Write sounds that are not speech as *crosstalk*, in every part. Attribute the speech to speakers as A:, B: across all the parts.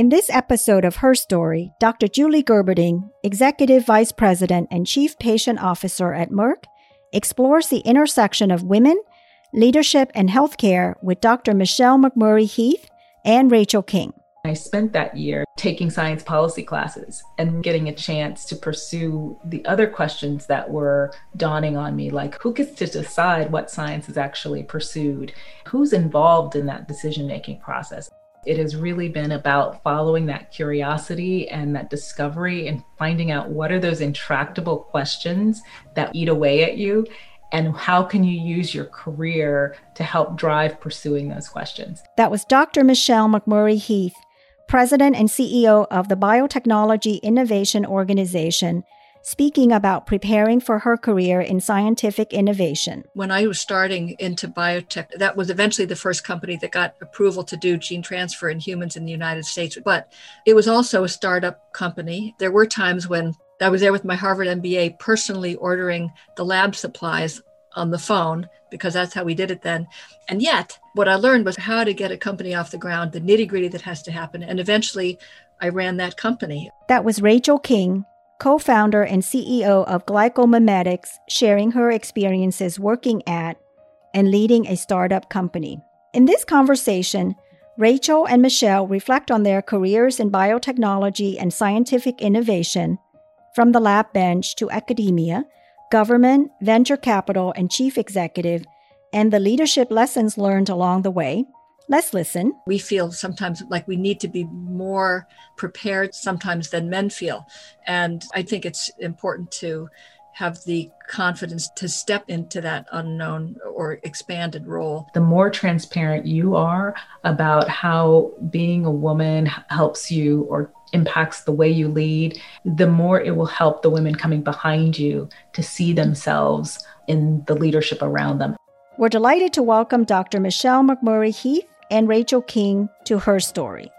A: In this episode of Her Story, Dr. Julie Gerberding, Executive Vice President and Chief Patient Officer at Merck, explores the intersection of women, leadership, and healthcare with Dr. Michelle McMurry Heath and Rachel King.
B: I spent that year taking science policy classes and getting a chance to pursue the other questions that were dawning on me like who gets to decide what science is actually pursued? Who's involved in that decision making process? It has really been about following that curiosity and that discovery and finding out what are those intractable questions that eat away at you and how can you use your career to help drive pursuing those questions.
A: That was Dr. Michelle McMurry Heath, President and CEO of the Biotechnology Innovation Organization speaking about preparing for her career in scientific innovation.
C: When I was starting into biotech, that was eventually the first company that got approval to do gene transfer in humans in the United States. But it was also a startup company. There were times when I was there with my Harvard MBA personally ordering the lab supplies on the phone because that's how we did it then. And yet, what I learned was how to get a company off the ground, the nitty gritty that has to happen. And eventually, I ran that company.
A: That was Rachel King, co founder and CEO of Glycomimetics, sharing her experiences working at and leading a startup company. In this conversation, Rachel and Michelle reflect on their careers in biotechnology and scientific innovation, from the lab bench to academia, government, venture capital, and chief executive, and the leadership lessons learned along the way Let's listen.
C: We feel sometimes like we need to be more prepared sometimes than men feel. And I think it's important to have the confidence to step into that unknown or expanded role.
B: The more transparent you are about how being a woman helps you or impacts the way you lead, the more it will help the women coming behind you to see themselves in the leadership around them.
A: We're delighted to welcome Dr. Michelle McMurry Heath and Rachel King to her story.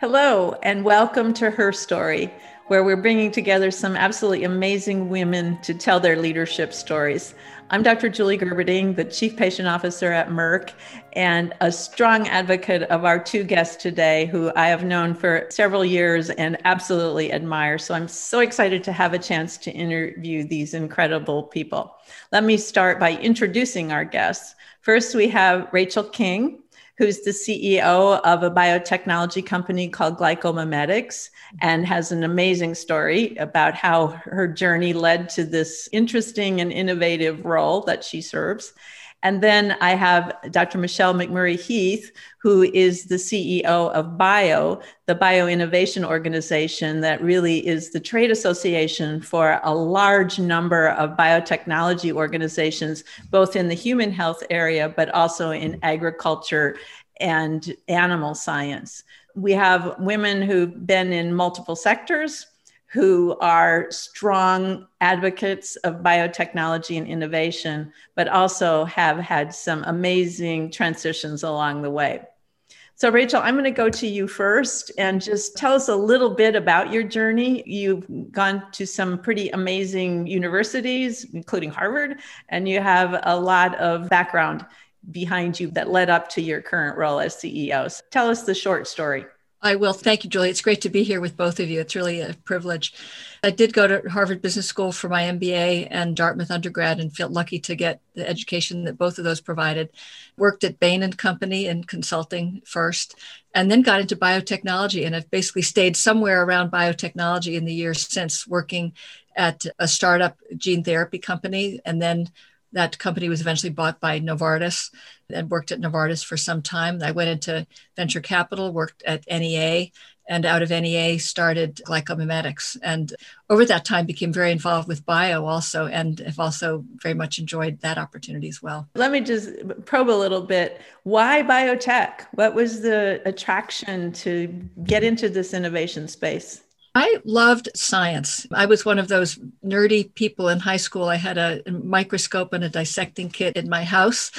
D: Hello, and welcome to Her Story, where we're bringing together some absolutely amazing women to tell their leadership stories. I'm Dr. Julie Gerberding, the Chief Patient Officer at Merck, and a strong advocate of our two guests today, who I have known for several years and absolutely admire. So I'm so excited to have a chance to interview these incredible people. Let me start by introducing our guests. First, we have Rachel King who's the CEO of a biotechnology company called Glycomimetics and has an amazing story about how her journey led to this interesting and innovative role that she serves. And then I have Dr. Michelle McMurry Heath, who is the CEO of BIO, the Bio Innovation organization that really is the trade association for a large number of biotechnology organizations, both in the human health area, but also in agriculture and animal science. We have women who've been in multiple sectors who are strong advocates of biotechnology and innovation, but also have had some amazing transitions along the way. So, Rachel, I'm going to go to you first and just tell us a little bit about your journey. You've gone to some pretty amazing universities, including Harvard, and you have a lot of background behind you that led up to your current role as CEO. So tell us the short story.
C: I will. Thank you, Julie. It's great to be here with both of you. It's really a privilege. I did go to Harvard Business School for my MBA and Dartmouth undergrad and felt lucky to get the education that both of those provided. Worked at Bain and Company in consulting first, and then got into biotechnology and I've basically stayed somewhere around biotechnology in the years since working at a startup gene therapy company and then that company was eventually bought by Novartis and worked at Novartis for some time. I went into venture capital, worked at NEA, and out of NEA started Glycomimetics. And over that time became very involved with bio also, and have also very much enjoyed that opportunity as well.
D: Let me just probe a little bit. Why biotech? What was the attraction to get into this innovation space?
C: I loved science. I was one of those nerdy people in high school. I had a microscope and a dissecting kit in my house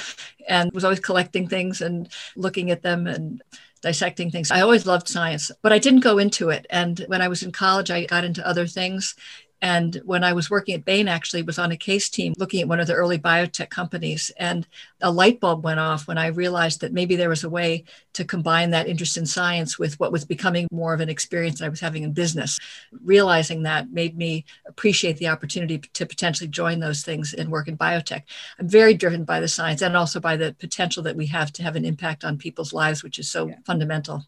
C: and was always collecting things and looking at them and dissecting things. I always loved science, but I didn't go into it. And when I was in college, I got into other things And when I was working at Bain, actually was on a case team looking at one of the early biotech companies. And a light bulb went off when I realized that maybe there was a way to combine that interest in science with what was becoming more of an experience that I was having in business. Realizing that made me appreciate the opportunity to potentially join those things and work in biotech. I'm very driven by the science and also by the potential that we have to have an impact on people's lives, which is so yeah. fundamental.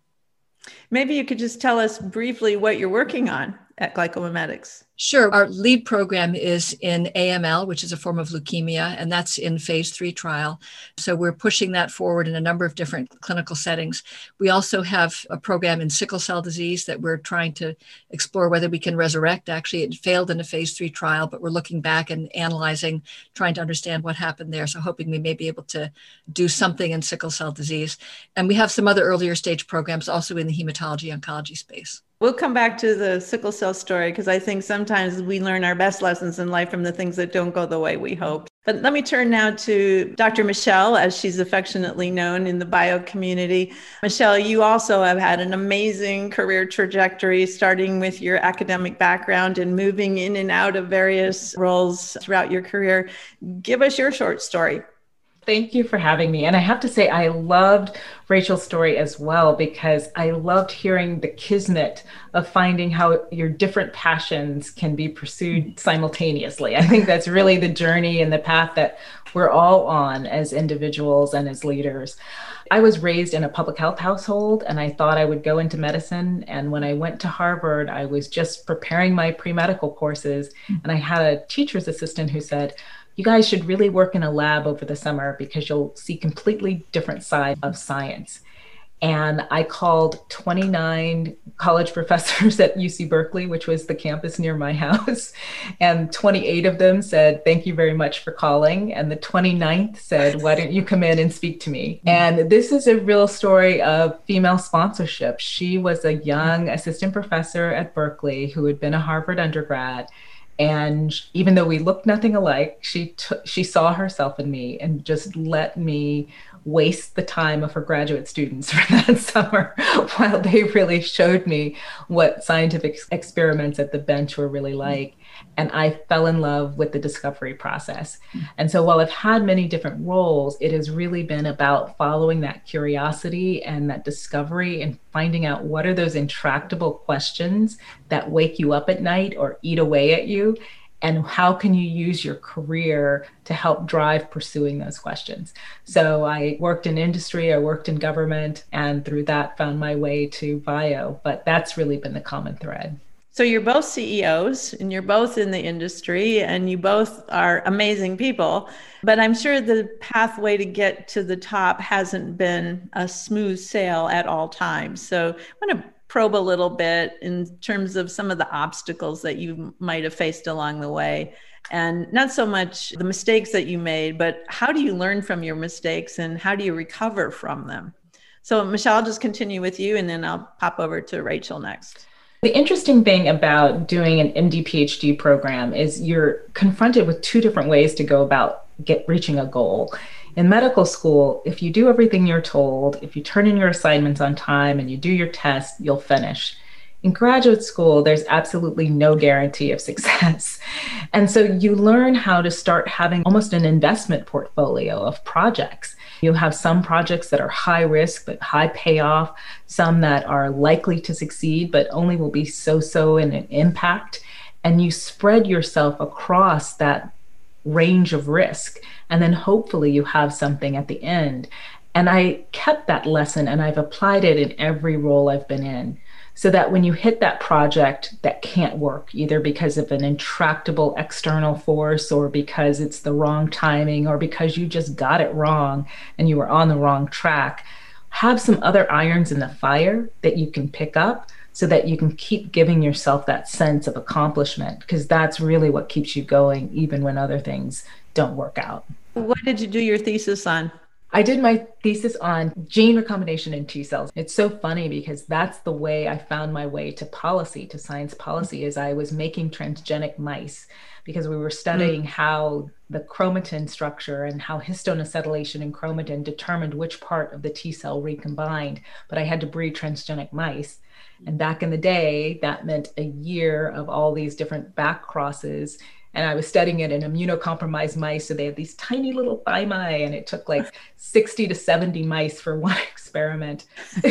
D: Maybe you could just tell us briefly what you're working on at Glycomimetics.
C: Sure. Our lead program is in AML, which is a form of leukemia, and that's in phase three trial. So we're pushing that forward in a number of different clinical settings. We also have a program in sickle cell disease that we're trying to explore whether we can resurrect. Actually, it failed in a phase three trial, but we're looking back and analyzing, trying to understand what happened there. So hoping we may be able to do something in sickle cell disease. And we have some other earlier stage programs also in the hematology oncology space.
D: We'll come back to the sickle cell story because I think sometimes we learn our best lessons in life from the things that don't go the way we hope. But let me turn now to Dr. Michelle, as she's affectionately known in the bio community. Michelle, you also have had an amazing career trajectory, starting with your academic background and moving in and out of various roles throughout your career. Give us your short story.
B: Thank you for having me. And I have to say, I loved Rachel's story as well because I loved hearing the kismet of finding how your different passions can be pursued simultaneously. I think that's really the journey and the path that we're all on as individuals and as leaders. I was raised in a public health household and I thought I would go into medicine. And when I went to Harvard, I was just preparing my pre medical courses. Mm-hmm. And I had a teacher's assistant who said, you guys should really work in a lab over the summer because you'll see completely different side of science and I called 29 college *laughs* professors at UC Berkeley, which was the campus near my *laughs* house. And 28 of them said, Thank you very much for calling. And the 29th said, Why don't you come in and speak to me? Mm-hmm. And this is a real story of female sponsorship. She was a young assistant professor at Berkeley who had been a Harvard undergrad and even though we looked nothing alike she t- she saw herself in me and just let me waste the time of her graduate students *laughs* for that summer while they really showed me what scientific experiments at the bench were really mm. like and I fell in love with the discovery process. And so while I've had many different roles, it has really been about following that curiosity and that discovery and finding out what are those intractable questions that wake you up at night or eat away at you and how can you use your career to help drive pursuing those questions so i worked in industry i worked in government and through that found my way to bio but that's really been the common thread
D: so you're both CEOs and you're both in the industry and you both are amazing people. But I'm sure the pathway to get to the top hasn't been a smooth sail at all times. So I want to probe a little bit in terms of some of the obstacles that you might have faced along the way. And not so much the mistakes that you made, but how do you learn from your mistakes and how do you recover from them? So, Michelle, I'll just continue with you and then I'll pop over to Rachel next.
B: The interesting thing about doing an MD PhD program is you're confronted with two different ways to go about get reaching a goal. In medical school, if you do everything you're told, if you turn in your assignments on time and you do your tests, you'll finish. In graduate school, there's absolutely no guarantee of *laughs* success. And so you learn how to start having almost an investment portfolio of projects you have some projects that are high risk but high payoff, some that are likely to succeed but only will be so so in an impact. And you spread yourself across that range of risk. And then hopefully you have something at the end. And I kept that lesson and I've applied it in every role I've been in so that when you hit that project that can't work, either because of an intractable external force or because it's the wrong timing or because you just got it wrong and you were on the wrong track, have some other irons in the fire that you can pick up so that you can keep giving yourself that sense of accomplishment because that's really what keeps you going even when other things don't work out.
D: What did you do your thesis on?
B: I did my thesis on gene recombination in T cells. It's so funny because that's the way I found my way to policy, to science policy, is I was making transgenic mice because we were studying mm. how the chromatin structure and how histone acetylation in chromatin determined which part of the T cell recombined. But I had to breed transgenic mice. And back in the day, that meant a year of all these different back crosses and I was studying it in immunocompromised mice. So they had these tiny little thymi, and it took like *laughs* 60 to 70 mice for one *laughs* experiment.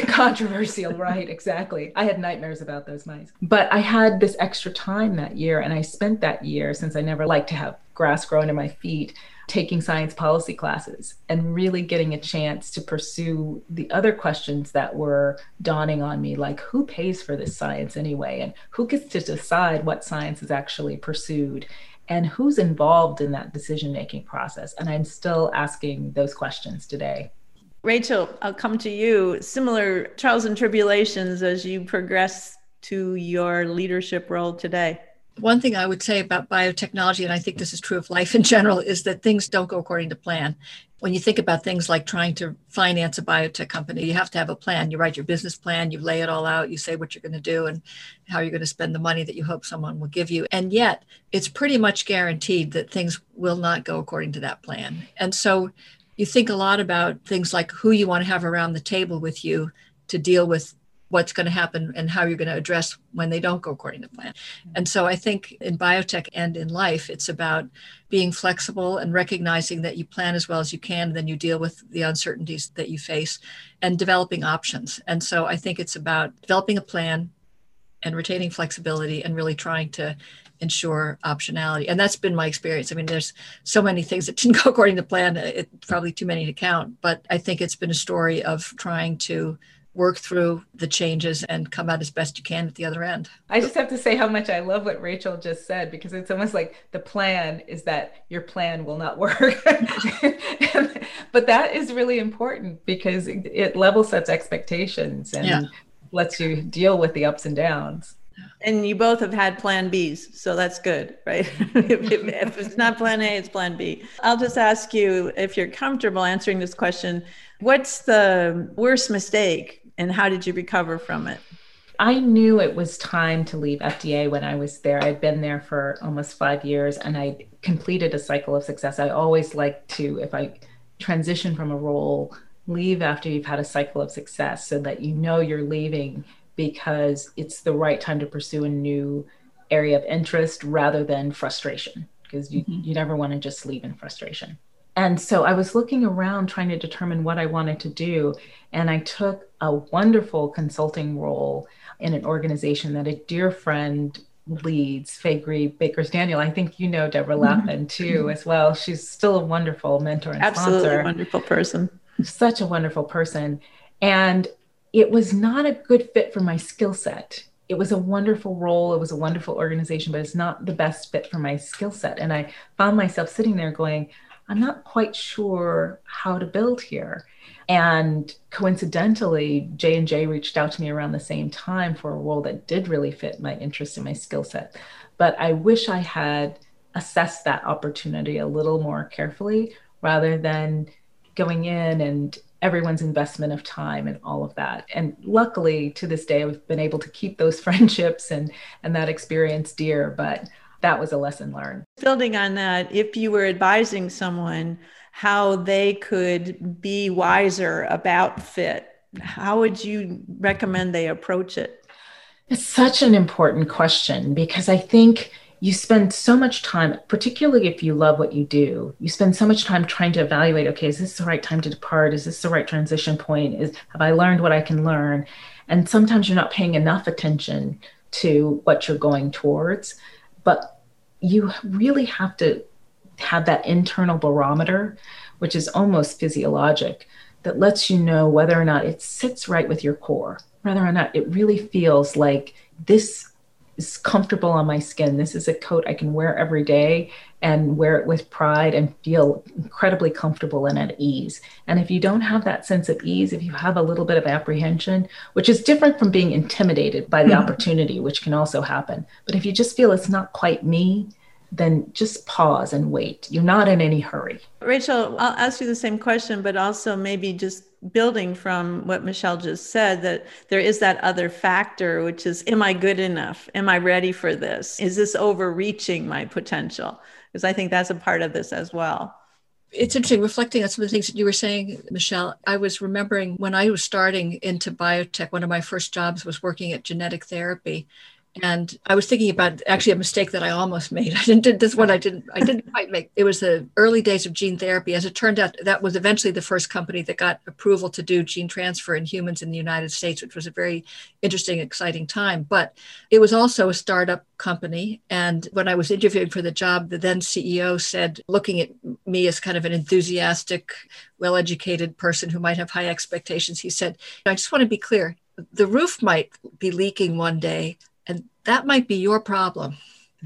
B: Controversial, right? Exactly. I had nightmares about those mice. But I had this extra time that year, and I spent that year, since I never liked to have grass grow under my feet, taking science policy classes and really getting a chance to pursue the other questions that were dawning on me like who pays for this science anyway and who gets to decide what science is actually pursued and who's involved in that decision making process? And i'm still asking those questions today.
D: Rachel i'll come to you. Similar trials and tribulations as you progress to your leadership role today
C: one thing I would say about biotechnology, and I think this is true of life in general, is that things don't go according to plan. When you think about things like trying to finance a biotech company, you have to have a plan. You write your business plan, you lay it all out, you say what you're going to do and how you're going to spend the money that you hope someone will give you. And yet, it's pretty much guaranteed that things will not go according to that plan. And so you think a lot about things like who you want to have around the table with you to deal with what's going to happen and how you're going to address when they don't go according to plan. And so I think in biotech and in life, it's about being flexible and recognizing that you plan as well as you can, and then you deal with the uncertainties that you face and developing options. And so I think it's about developing a plan and retaining flexibility and really trying to ensure optionality. And that's been my experience. I mean, there's so many things that didn't *laughs* go according to plan, it's probably too many to count, but I think it's been a story of trying to work through the changes and come out as best you can at the other end.
B: I just have to say how much I love what Rachel just said because it's almost like the plan is that your plan will not work. *laughs* but that is really important because it level sets expectations and yeah. lets you deal with the ups and downs.
D: And you both have had plan Bs, so that's good, right? *laughs* if, if, if it's not plan A, it's plan B. I'll just ask you if you're comfortable answering this question. What's the worst mistake and how did you recover from it?
B: I knew it was time to leave FDA when I was there. I'd been there for almost five years and I completed a cycle of success. I always like to, if I transition from a role, leave after you've had a cycle of success so that you know you're leaving because it's the right time to pursue a new area of interest rather than frustration because you, mm-hmm. you never want to just leave in frustration. And so I was looking around trying to determine what I wanted to do. And I took a wonderful consulting role in an organization that a dear friend leads, Faegre Baker Daniels. I think you know Deborah mm-hmm. Lappin too, as well. She's still a wonderful mentor and
D: Absolutely
B: sponsor.
D: wonderful person.
B: Such a wonderful person. And it was not a good fit for my skill set. It was a wonderful role. It was a wonderful organization, but it's not the best fit for my skill set. And I found myself sitting there going, I'm not quite sure how to build here. And coincidentally, J and J reached out to me around the same time for a role that did really fit my interest and my skill set. But I wish I had assessed that opportunity a little more carefully rather than going in and everyone's investment of time and all of that. And luckily to this day I've been able to keep those *laughs* friendships and and that experience dear, but that was a lesson learned.
D: Building on that, if you were advising someone how they could be wiser about fit, how would you recommend they approach it?
B: It's such an important question because I think you spend so much time, particularly if you love what you do, you spend so much time trying to evaluate okay, is this the right time to depart? Is this the right transition point? Is have I learned what I can learn? And sometimes you're not paying enough attention to what you're going towards but you really have to have that internal barometer, which is almost physiologic, that lets you know whether or not it sits right with your core, whether or not it really feels like this is comfortable on my skin. This is a coat I can wear every day and wear it with pride and feel incredibly comfortable and at ease. And if you don't have that sense of ease, if you have a little bit of apprehension, which is different from being intimidated by the mm-hmm. opportunity, which can also happen, but if you just feel it's not quite me, then just pause and wait. You're not in any hurry.
D: Rachel, I'll ask you the same question, but also maybe just building from what Michelle just said that there is that other factor, which is, am I good enough? Am I ready for this? Is this overreaching my potential? Because I think that's a part of this as well.
C: It's interesting reflecting on some of the things that you were saying, Michelle. I was remembering when I was starting into biotech, one of my first jobs was working at genetic therapy and I was thinking about actually a mistake that I almost made. *laughs* I didn't did this one I didn't I didn't quite make. It was the early days of gene therapy. As it turned out, that was eventually the first company that got approval to do gene transfer in humans in the United States, which was a very interesting, exciting time. But it was also a startup company. And when I was interviewing for the job, the then CEO said, looking at me as kind of an enthusiastic, well-educated person who might have high expectations, he said, I just want to be clear. The roof might be leaking one day, that might be your problem.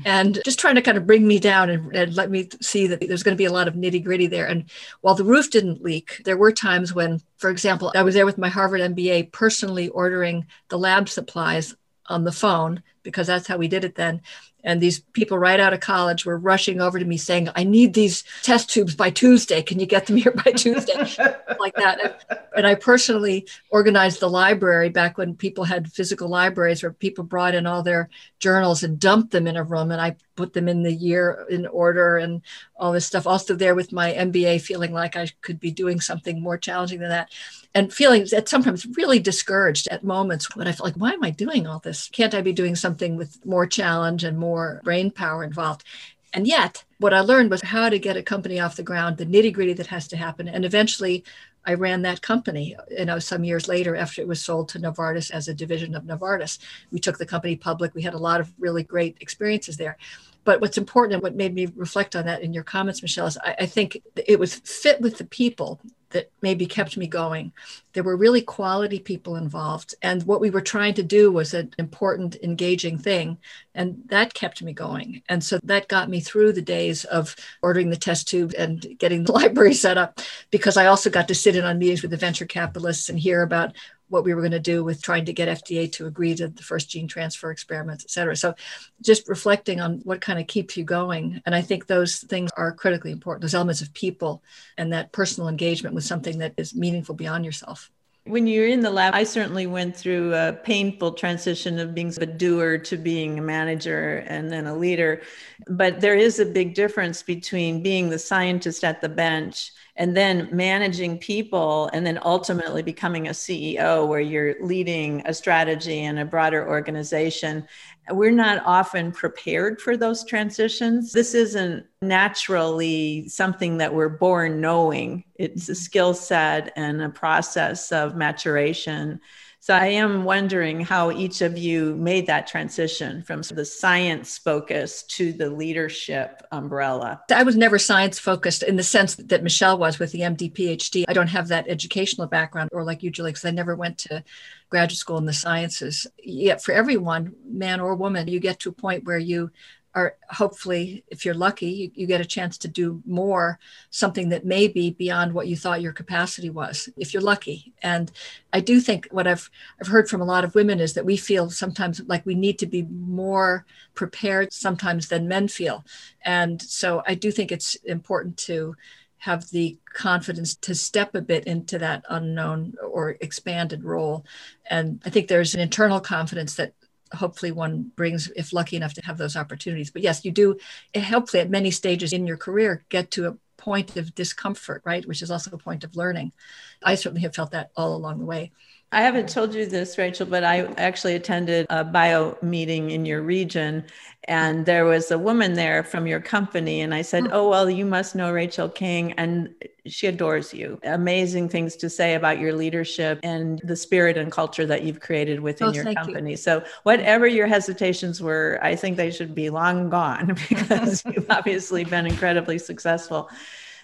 C: And just trying to kind of bring me down and, and let me see that there's going to be a lot of nitty gritty there. And while the roof didn't leak, there were times when, for example, I was there with my Harvard MBA personally ordering the lab supplies on the phone because that's how we did it then. And these people right out of college were rushing over to me saying, I need these test tubes by Tuesday. Can you get them here by Tuesday? *laughs* like that. And, and, I personally organized the library back when people had physical libraries where people brought in all their journals and dumped them in a room. And I put them in the year in order and all this stuff. Also, there with my MBA, feeling like I could be doing something more challenging than that and feeling that sometimes really discouraged at moments when I felt like, why am I doing all this? Can't I be doing something with more challenge and more brain power involved? And yet, what I learned was how to get a company off the ground, the nitty gritty that has to happen. And eventually, I ran that company, you know, some years later after it was sold to Novartis as a division of Novartis. We took the company public. We had a lot of really great experiences there. But what's important and what made me reflect on that in your comments, Michelle, is I, I think it was fit with the people that maybe kept me going. There were really quality people involved. And what we were trying to do was an important, engaging thing. And that kept me going. And so that got me through the days of ordering the test tube and getting the *laughs* library set up, because I also got to sit in on meetings with the venture capitalists and hear about what we were going to do with trying to get FDA to agree to the first gene transfer experiments, et cetera. So just reflecting on what kind of keeps you going. And I think those things are critically important, those elements of people and that personal engagement with something that is meaningful beyond yourself.
D: When you're in the lab, I certainly went through a painful transition of being a doer to being a manager and then a leader. But there is a big difference between being the scientist at the bench and then managing people and then ultimately becoming a CEO where you're leading a strategy and a broader organization. We're not often prepared for those transitions. This isn't naturally something that we're born knowing. It's a skill set and a process of maturation so I am wondering how each of you made that transition from the science focus to the leadership umbrella.
C: I was never science focused in the sense that Michelle was with the MD PhD. I don't have that educational background or like you, Julie, because I never went to graduate school in the sciences. Yet for everyone, man or woman, you get to a point where you are hopefully, if you're lucky, you, you, get a chance to do more, something that may be beyond what you thought your capacity was, if you're lucky. And I do think what I've I've heard from a lot of women is that we feel sometimes like we need to be more prepared sometimes than men feel. And so I do think it's important to have the confidence to step a bit into that unknown or expanded role. And I think there's an internal confidence that hopefully one brings if lucky enough to have those opportunities. But yes you do eh, hopefully at many stages in your career get to a point of discomfort right? Which is also a point of learning. I certainly have felt that all along the way
D: I haven't told you this, Rachel, but I actually attended a bio meeting in your region, and there was a woman there from your company. And I said, mm. Oh, well, you must know Rachel King, and she adores you. Amazing things to say about your leadership and the spirit and culture that you've created within oh, your company. You. So, whatever your hesitations were, I think they should be long gone *laughs* because *laughs* you've obviously been incredibly successful.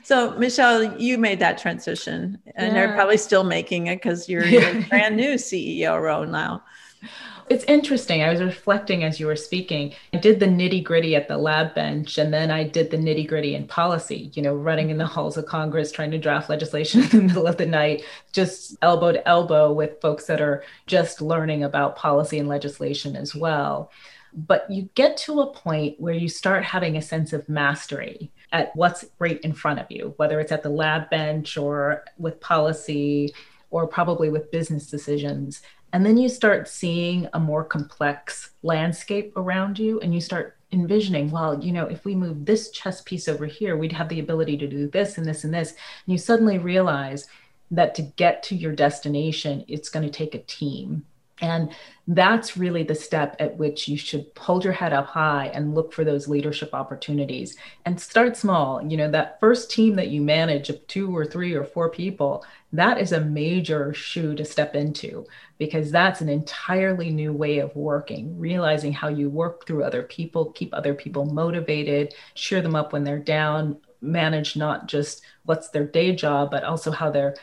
D: So, Michelle, you made that transition, and yeah. you're probably still making it because you're in a brand new CEO role now.
B: It's interesting. I was reflecting as you were speaking. I did the nitty gritty at the lab bench, and then I did the nitty gritty in policy, you know, running in the halls of Congress, trying to draft legislation *laughs* in the middle of the night, just elbow to elbow with folks that are just learning about policy and legislation as well. But you get to a point where you start having a sense of mastery at what's right in front of you, whether it's at the lab bench or with policy or probably with business decisions. And then you start seeing a more complex landscape around you and you start envisioning, well, you know, if we move this chess piece over here, we'd have the ability to do this and this and this. And you suddenly realize that to get to your destination, it's going to take a team. And that's really the step at which you should hold your head up high and look for those leadership opportunities and start small. You know, that first team that you manage of two or three or four people, that is a major shoe to step into because that's an entirely new way of working, realizing how you work through other people, keep other people motivated, cheer them up when they're down, manage not just what's their day job, but also how their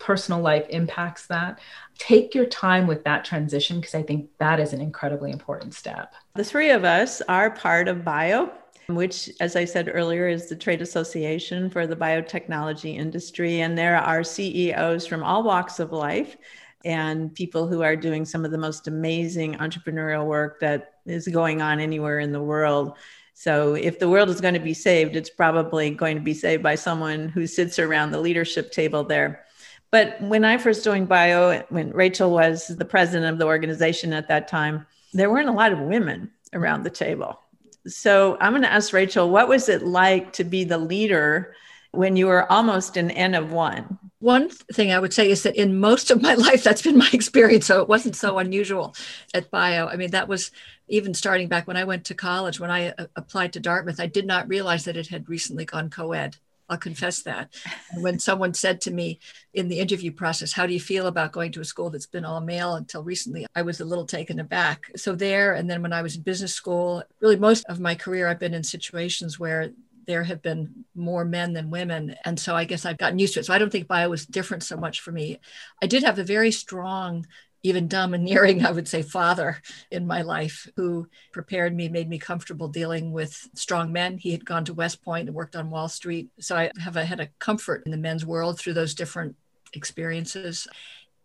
B: personal life impacts that. Take your time with that transition because I think that is an incredibly important step.
D: The three of us are part of BIO which, as I said earlier, is the trade association for the biotechnology industry. And there are CEOs from all walks of life and people who are doing some of the most amazing entrepreneurial work that is going on anywhere in the world. So, if the world is going to be saved, it's probably going to be saved by someone who sits around the leadership table there. But when I first joined Bio, when Rachel was the president of the organization at that time, there weren't a lot of women around the table. So I'm going to ask Rachel, what was it like to be the leader when you were almost an N of one?
C: One thing I would say is that in most of my *laughs* life, that's been my experience. So it wasn't so unusual at bio. I mean, that was even starting back when I went to college, when I uh, applied to Dartmouth, I did not realize that it had recently gone co ed. I'll confess that. And when someone said to me in the interview process, How do you feel about going to a school that's been all male until recently? I was a little taken aback. So, there, and then when I was in business school, really most of my career, I've been in situations where there have been more men than women. And so I guess I've gotten used to it. So I don't think bio was different so much for me. I did have a very strong even domineering, I would say, father in my life who prepared me, made me comfortable dealing with strong men. He had gone to West Point and worked on Wall Street. So I have a, had a comfort in the men's world through those different experiences.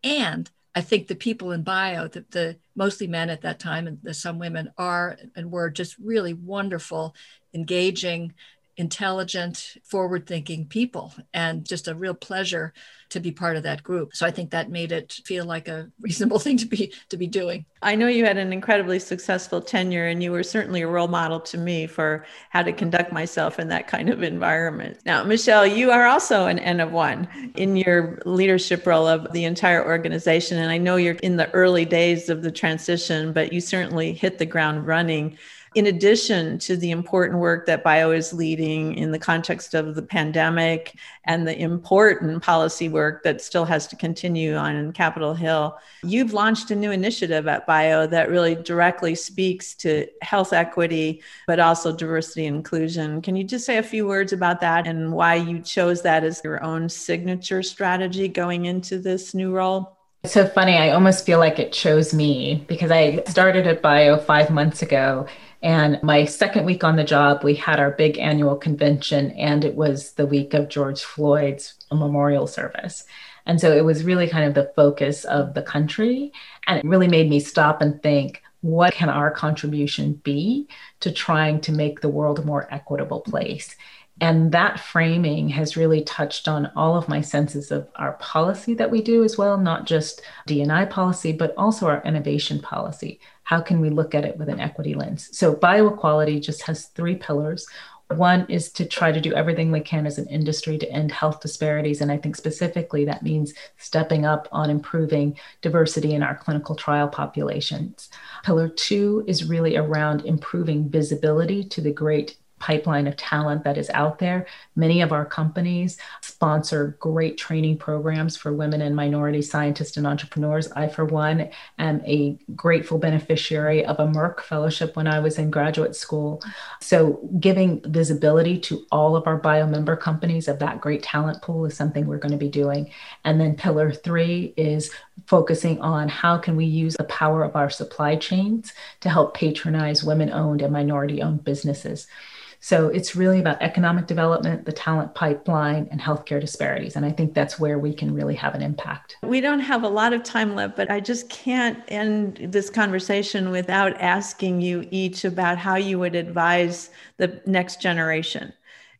C: And I think the people in bio, the, the mostly men at that time and the, some women are and were just really wonderful, engaging, intelligent, forward thinking people, and just a real pleasure to be part of that group. So I think that made it feel like a *laughs* reasonable thing to be to be doing.
D: I know you had an incredibly successful tenure and you were certainly a role model to me for how to conduct myself in that kind of environment. Now, Michelle, you are also an N of one in your leadership role of the entire organization and I know you're in the early days of the transition, but you certainly hit the ground running in addition to the important work that bio is leading in the context of the pandemic and the important policy work that still has to continue on Capitol Hill, you've launched a new initiative at bio that really directly speaks to health equity, but also diversity and inclusion. Can you just say a few words about that and why you chose that as your own signature strategy going into this new role?
B: It's so funny. I almost feel like it chose me because I started at Bio five months ago and my second week on the job, we had our big annual convention, and it was the week of George Floyd's memorial service. And so it was really kind of the focus of the country. And it really made me stop and think what can our contribution be to trying to make the world a more equitable place? And that framing has really touched on all of my senses of our policy that we do as well, not just DNI policy, but also our innovation policy. How can we look at it with an equity lens? So, bioequality just has three pillars. One is to try to do everything we can as an industry to end health disparities. And I think specifically that means stepping up on improving diversity in our clinical trial populations. Pillar two is really around improving visibility to the great pipeline of talent that is out there. Many of our companies sponsor great training programs for women and minority scientists and entrepreneurs. I, for one, am a grateful beneficiary of a Merck fellowship when I was in graduate school. So, giving visibility to all of our bio member companies of that great talent pool is something we're going to be doing. And then, pillar three is focusing on how can we use the power of our supply chains to help patronize women owned and minority owned businesses. So it's really about economic development, the talent pipeline, and healthcare disparities. And I think that's where we can really have an impact.
D: We don't have a lot of time left, but I just can't end this conversation without asking you each about how you would advise the next generation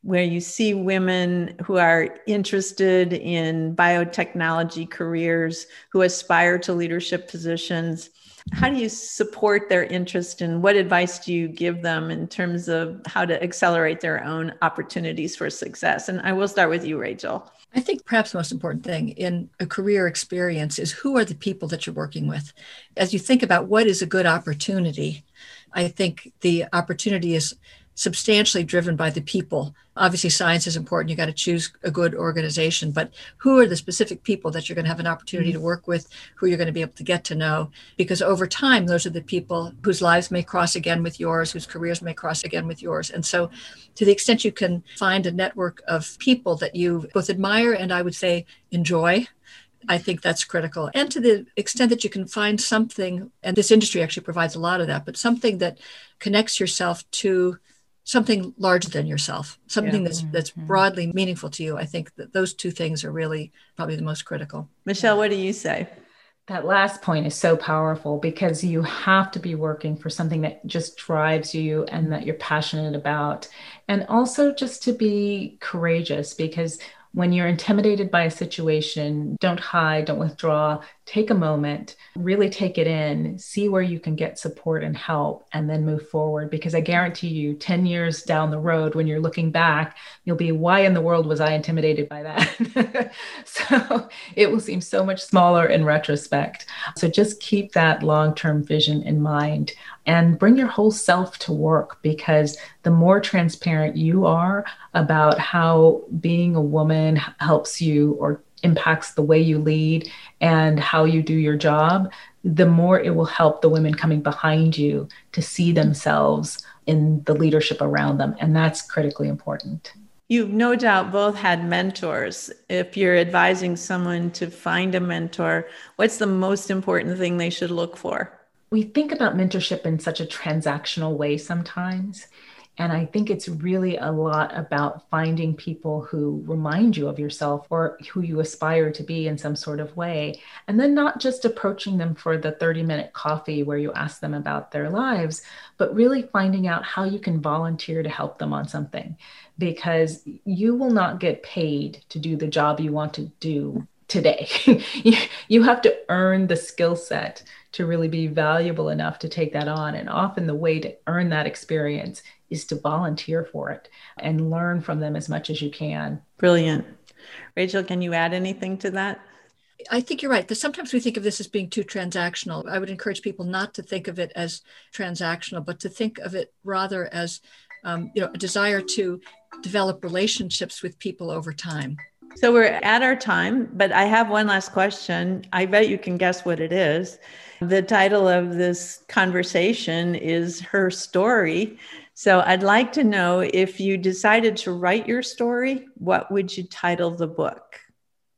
D: where you see women who are interested in biotechnology careers, who aspire to leadership positions. How do you support their interest and what advice do you give them in terms of how to accelerate their own opportunities for success? And I will start with you, Rachel.
C: I think perhaps the most important thing in a career experience is who are the people that you're working with. As you think about what is a good opportunity, I think the opportunity is substantially driven by the people. Obviously, science is important. You got to choose a good organization, but who are the specific people that you're going to have an opportunity mm-hmm. to work with, who you're going to be able to get to know? Because over time, those are the people whose lives may cross again with yours, whose careers may cross again with yours. And so, to the extent you can find a network of people that you both admire and I would say enjoy, I think that's critical. And to the extent that you can find something, and this industry actually provides a lot of that, but something that connects yourself to something larger than yourself, something yeah. that's that's mm-hmm. broadly meaningful to you. I think that those two things are really probably the most critical.
D: Michelle, what do you say?
B: That last point is so powerful because you have to be working for something that just drives you and that you're passionate about. And also just to be courageous because when you're intimidated by a situation, don't hide, don't withdraw, take a moment, really take it in, see where you can get support and help, and then move forward. Because I guarantee you, 10 years down the road, when you're looking back, you'll be, why in the world was I intimidated by that? *laughs* so it will seem so much smaller in retrospect. So just keep that long term vision in mind and bring your whole self to work because the more transparent you are about how being a woman helps you or impacts the way you lead and how you do your job, the more it will help the women coming behind you to see themselves in the leadership around them. And that's critically important.
D: You've no doubt both had mentors. If you're advising someone to find a mentor, what's the most important thing they should look for?
B: we think about mentorship in such a transactional way sometimes. And I think it's really a lot about finding people who remind you of yourself or who you aspire to be in some sort of way. And then not just approaching them for the 30 minute coffee where you ask them about their lives, but really finding out how you can volunteer to help them on something. Because you will not get paid to do the job you want to do today. *laughs* you have to earn the skill set to really be valuable enough to take that on. And often the way to earn that experience is to volunteer for it and learn from them as much as you can.
D: Brilliant. Rachel, can you add anything to that?
C: I think you're right. Sometimes we think of this as being too transactional. I would encourage people not to think of it as transactional, but to think of it rather as um, you know a desire to develop relationships with people over time.
D: So we're at our time, but I have one last question. I bet you can guess what it is. The title of this conversation is Her Story. So I'd like to know if you decided to write your story, what would you title the book?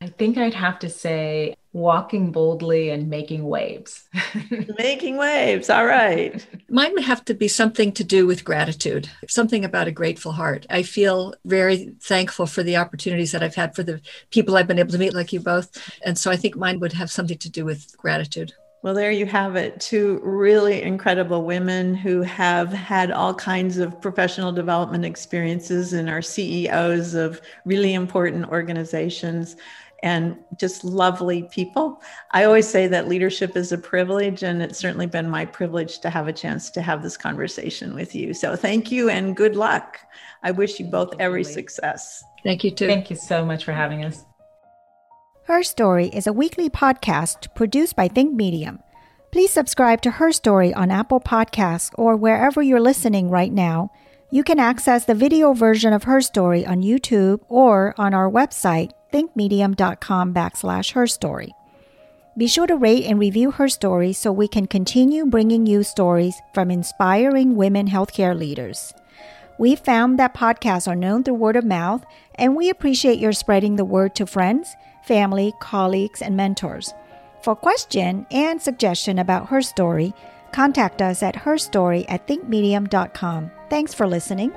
B: I think I'd have to say walking boldly and making waves. *laughs*
D: making waves. All right.
C: Mine would have to be something to do with gratitude, something about a grateful heart. I feel very thankful for the opportunities that I've had for the people I've been able to meet, like you both. And so I think mine would have something to do with gratitude.
D: Well, there you have it. Two really incredible women who have had all kinds of professional development experiences and are CEOs of really important organizations and just lovely people. I always say that leadership is a privilege, and it's certainly been my privilege to have a chance to have this conversation with you. So thank you and good luck. I wish you both every success.
C: Thank you, too.
B: Thank you so much for having us.
A: Her Story is a weekly podcast produced by Think Medium. Please subscribe to Her Story on Apple Podcasts or wherever you're listening right now. You can access the video version of Her Story on YouTube or on our website, thinkmedium.com backslash her story. Be sure to rate and review her story so we can continue bringing you stories from inspiring women healthcare leaders. We found that podcasts are known through word of mouth, and we appreciate your spreading the word to friends family, colleagues, and mentors. For question and suggestion about her story, contact us at herstory at thinkmedium.com. Thanks for listening.